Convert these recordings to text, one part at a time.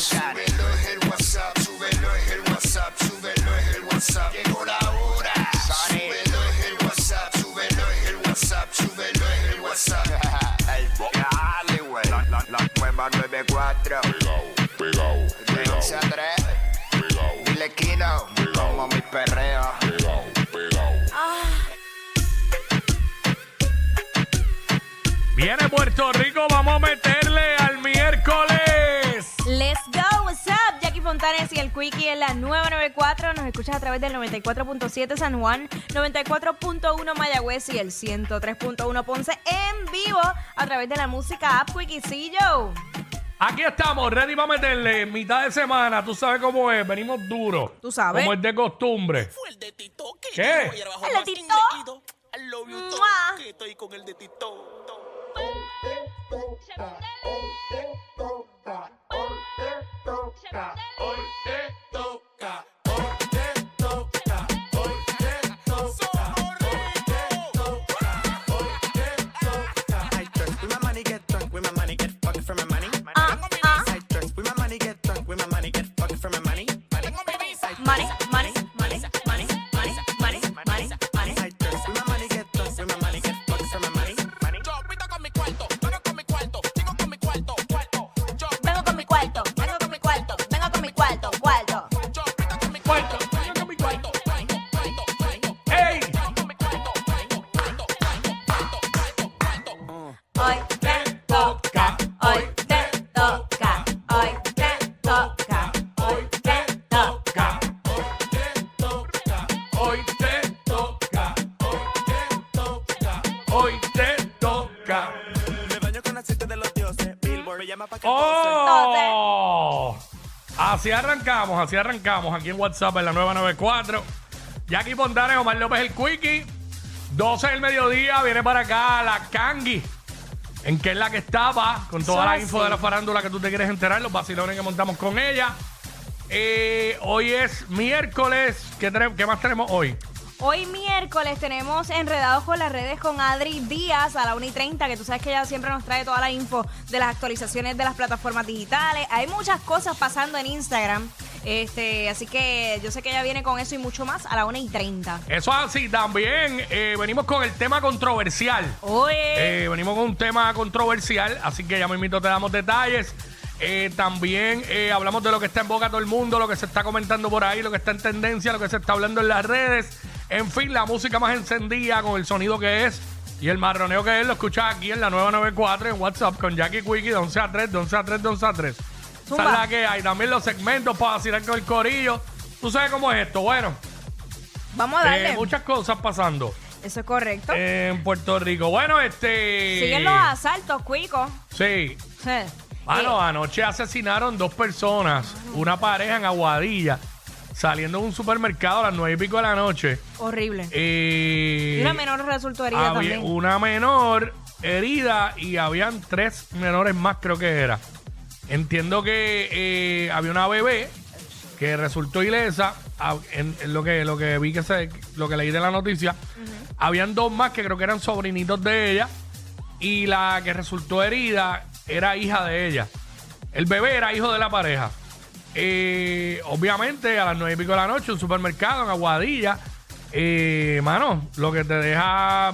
Súbelo es el WhatsApp, súbelo es el WhatsApp, súbelo es el WhatsApp. Llegó la hora. Súbelo es el WhatsApp, súbelo es el WhatsApp, súbelo es el WhatsApp. Dale, güey. La, la, la nueva 94. Pegao, pegao, De 11 a 3. pegao, Dile Kino. Como mi perreo. pegao, pegao. Viene Puerto Rico, vamos a meterle y el Quickie en la 994. Nos escuchas a través del 94.7 San Juan, 94.1 Mayagüez y el 103.1 Ponce en vivo a través de la música app Quickiecillo. Aquí estamos, ready para meterle mitad de semana. Tú sabes cómo es, venimos duro. Tú sabes. Como es de costumbre. Fue el de Tito. Que ¿Qué? El de Tito. Que estoy con el de Tito. toca, hoy te toca. Money. Llama que. ¡Oh! Así arrancamos, así arrancamos aquí en WhatsApp en la 994. Jackie Fontanes, Omar López el Quickie. 12 del mediodía, viene para acá la Kangi. En que es la que estaba, con toda Eso la info así. de la farándula que tú te quieres enterar, los vacilones que montamos con ella. Eh, hoy es miércoles. ¿Qué, tenemos- qué más tenemos hoy? Hoy miércoles tenemos Enredados con las redes con Adri Díaz a la 1 y 30, que tú sabes que ella siempre nos trae toda la info de las actualizaciones de las plataformas digitales. Hay muchas cosas pasando en Instagram. Este, así que yo sé que ella viene con eso y mucho más a la 1 y 30. Eso así, también eh, venimos con el tema controversial. Oye. Eh, venimos con un tema controversial, así que ya mismito te damos detalles. Eh, también eh, hablamos de lo que está en boca todo el mundo, lo que se está comentando por ahí, lo que está en tendencia, lo que se está hablando en las redes. En fin, la música más encendida con el sonido que es y el marroneo que es, lo escuchas aquí en la 994 en WhatsApp con Jackie Quickie de 11 a 3, de 11 a 3, de 11 a 3. Esa es la que hay. También los segmentos para vacilar con el corillo. Tú sabes cómo es esto. Bueno, Vamos a darle. eh, muchas cosas pasando Eso es correcto. en Puerto Rico. Bueno, este. Siguen los asaltos, Cuico. Sí. Eh, Bueno, anoche asesinaron dos personas, una pareja en Aguadilla, saliendo de un supermercado a las nueve y pico de la noche. horrible. Eh, y una menor resultó herida había también. una menor herida y habían tres menores más, creo que era. Entiendo que eh, había una bebé que resultó ilesa. Ah, En, en lo que lo que vi que se, lo que leí de la noticia, habían dos más que creo que eran sobrinitos de ella y la que resultó herida era hija de ella. El bebé era hijo de la pareja. Eh, obviamente, a las nueve y pico de la noche, un supermercado en Aguadilla. Eh, mano, lo que te deja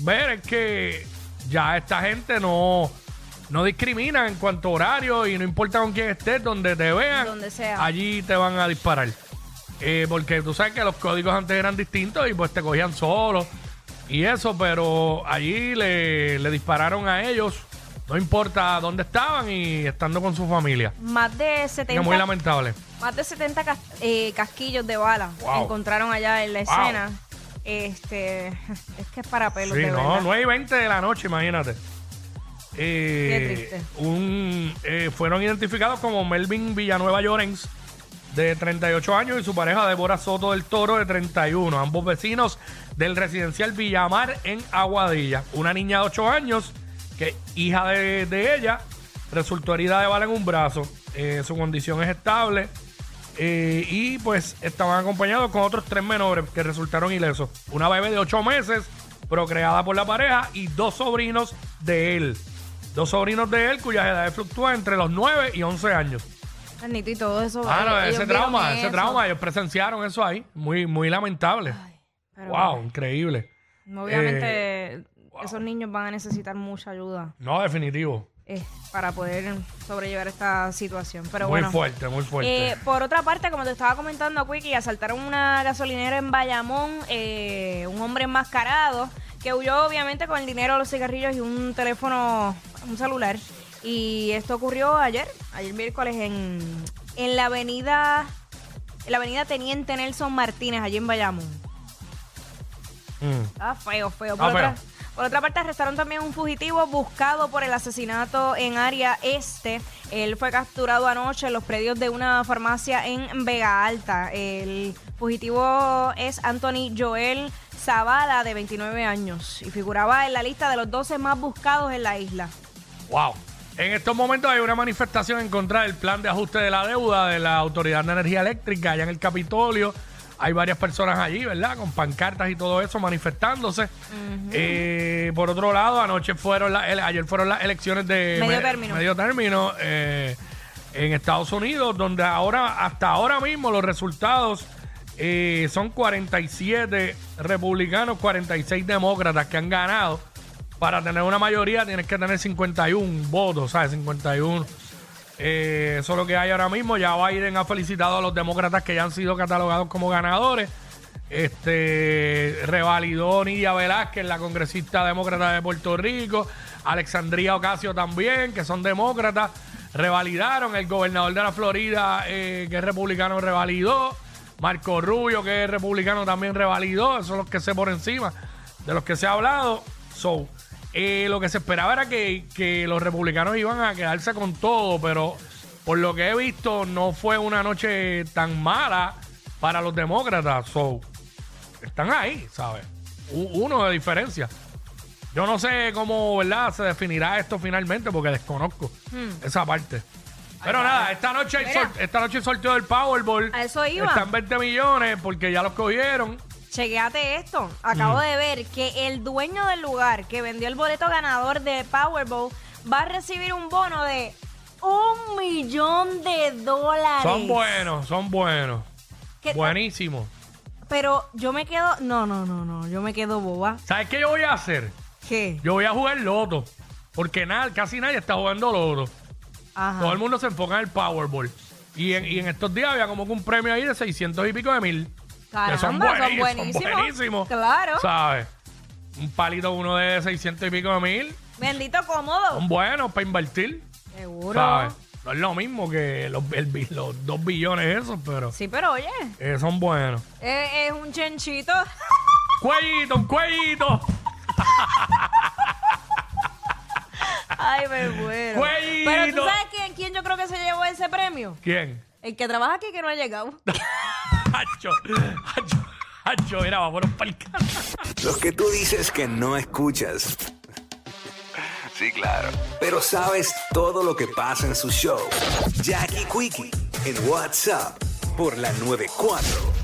ver es que ya esta gente no, no discrimina en cuanto a horario y no importa con quién estés, donde te vean, Donde sea. allí te van a disparar. Eh, porque tú sabes que los códigos antes eran distintos y pues te cogían solo y eso, pero allí le, le dispararon a ellos, no importa dónde estaban y estando con su familia. Más de Que 70, muy lamentable. más de 70 cas- eh, casquillos de bala Wow. encontraron allá en la escena. Este, es que es para pelos Sí, de no, verdad. 9 y 20 de la noche, imagínate. Eh, Qué triste. un, eh, fueron identificados como Melvin Villanueva Llorens, de 38 años, y su pareja Débora Soto del Toro, de 31. Ambos vecinos del residencial Villamar en Aguadilla. Una niña de 8 años, que hija de, de ella, resultó herida de bala en un brazo. Eh, su condición es estable. Eh, y pues estaban acompañados con otros tres menores que resultaron ilesos. Una bebé de ocho meses, procreada por la pareja, y dos sobrinos de él. Dos sobrinos de él cuyas edades fluctúan entre los 9 y 11 años. Bendito y todo eso. Ah, no, ese trauma, ese eso. trauma, ellos presenciaron eso ahí. Muy, muy lamentable. Wow, increíble. bueno, Esos niños van a necesitar mucha ayuda No, definitivo. eh, para poder sobrellevar esta situación. Pero muy bueno. fuerte, muy fuerte. Eh, por otra parte, como te estaba comentando, Quickie, asaltaron una gasolinera en Bayamón, eh, un hombre enmascarado que huyó obviamente con el dinero, los cigarrillos y un teléfono, un celular. Y esto ocurrió ayer, ayer miércoles, en, en la avenida en la avenida Teniente Nelson Martínez, allí en Bayamón. Mm. Ah, feo, feo. Ah, Por, otra, feo. Por otra parte, arrestaron también un fugitivo buscado por el asesinato en área este. Él fue capturado anoche en los predios de una farmacia en Vega Alta. El fugitivo es Anthony Joel Zavala, de 29 años, y figuraba en la lista de los 12 más buscados en la isla. Wow. En estos momentos hay una manifestación en contra del plan de ajuste de la deuda de la Autoridad de Energía Eléctrica allá en el Capitolio. Hay varias personas allí, ¿verdad? Con pancartas y todo eso manifestándose. Eh, por otro lado, anoche fueron la- el- ayer fueron las elecciones de Medio me- término. medio término, eh, en Estados Unidos, donde ahora, hasta ahora mismo, los resultados eh, son 47 republicanos, 46 demócratas que han ganado. Para tener una mayoría tienes que tener 51 votos, ¿sabes? 51. Eh, eso es lo que hay ahora mismo. Ya Biden ha felicitado a los demócratas que ya han sido catalogados como ganadores. Este revalidó Nidia Velázquez, la congresista demócrata de Puerto Rico, Alexandria Ocasio también, que son demócratas, revalidaron. El gobernador de la Florida, eh, que es republicano, revalidó. Marco Rubio, que es republicano, también revalidó. Eso es lo que sé por encima de los que se ha hablado. So, eh, lo que se esperaba era que, que los republicanos iban a quedarse con todo, pero por lo que he visto, no fue una noche tan mala para los demócratas. So, están ahí, ¿sabes? Uno de diferencia. Yo no sé cómo, ¿verdad? Se definirá esto finalmente porque desconozco esa parte. Pero nada, esta noche, sor- esta noche hay sorteo del Powerball. A eso iba. Están 20 millones porque ya los cogieron. Chequeate esto. Acabo Mm. de ver que el dueño del lugar que vendió el boleto ganador de Powerball va a recibir un bono de un millón de dólares. Son buenos, son buenos. ¿Qué- Buenísimos. Pero yo me quedo. No, no, no, no. Yo me quedo boba. ¿Sabes qué yo voy a hacer? ¿Qué? Yo voy a jugar loto. Porque nada, casi nadie está jugando loto. Ajá. Todo el mundo se enfoca en el Powerball. Y en, y en estos días había como que un premio ahí de 600 y pico de mil. Que son, Caramba, son buenísimos, buenísimos. son. Claro. ¿Sabes? Un palito uno de 600 y pico de mil. Bendito cómodo. Son buenos para invertir. Seguro. ¿Sabes? No es lo mismo que los, el bi- los dos billones esos, pero Sí, pero oye, eh, son buenos. es, es un chenchito. ¡Cuellito, un cuellito! Ay, me muero. Cuellito. Pero tú sabes quién, quién yo creo que se llevó ese premio. ¿Quién? El que trabaja aquí que no ha llegado. Hacho, hacho, hacho, mira, vámonos para el canal. Los que tú dices que no escuchas. Sí, claro. Pero sabes todo lo que pasa en su show. Jackie Quickie en WhatsApp por la 94.